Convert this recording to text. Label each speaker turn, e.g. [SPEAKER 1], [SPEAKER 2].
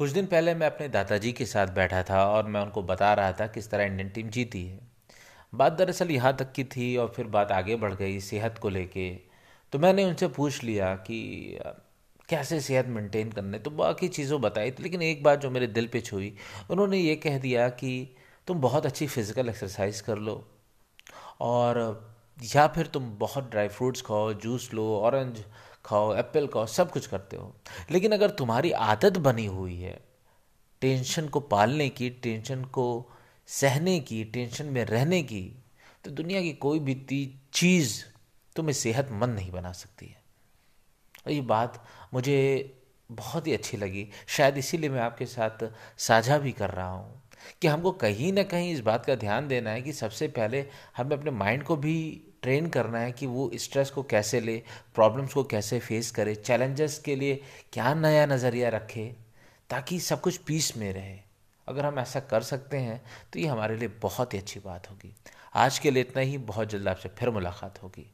[SPEAKER 1] कुछ दिन पहले मैं अपने दादाजी के साथ बैठा था और मैं उनको बता रहा था किस तरह इंडियन टीम जीती है। बात दरअसल यहाँ तक की थी और फिर बात आगे बढ़ गई सेहत को लेके। तो मैंने उनसे पूछ लिया कि कैसे सेहत मेंटेन करने? तो बाकी चीज़ों बताई थी, लेकिन एक बात जो मेरे दिल पे छुई, उन्होंने ये कह दिया कि, तुम बहुत अच्छी फ़िज़िकल एक्सरसाइज कर लो और या फिर तुम बहुत ड्राई फ्रूट्स खाओ, जूस लो, ऑरेंज खाओ, एप्पल खाओ, सब कुछ करते हो। लेकिन अगर तुम्हारी आदत बनी हुई है, टेंशन को पालने की, टेंशन को सहने की, टेंशन में रहने की तो दुनिया की कोई भी चीज़ तुम्हें सेहतमंद नहीं बना सकती है। और ये बात मुझे बहुत ही अच्छी लगी। शायद इसीलिए मैं आपके साथ साझा भी कर रहा हूँ कि हमको कहीं ना कहीं इस बात का ध्यान देना है कि सबसे पहले हमें अपने माइंड को भी ट्रेन करना है कि वो स्ट्रेस को कैसे ले, प्रॉब्लम्स को कैसे फेस करे, चैलेंजेस के लिए क्या नया नज़रिया रखे, ताकि सब कुछ पीस में रहे। अगर हम ऐसा कर सकते हैं तो ये हमारे लिए बहुत ही अच्छी बात होगी। आज के लिए इतना ही, बहुत जल्द आपसे फिर मुलाकात होगी।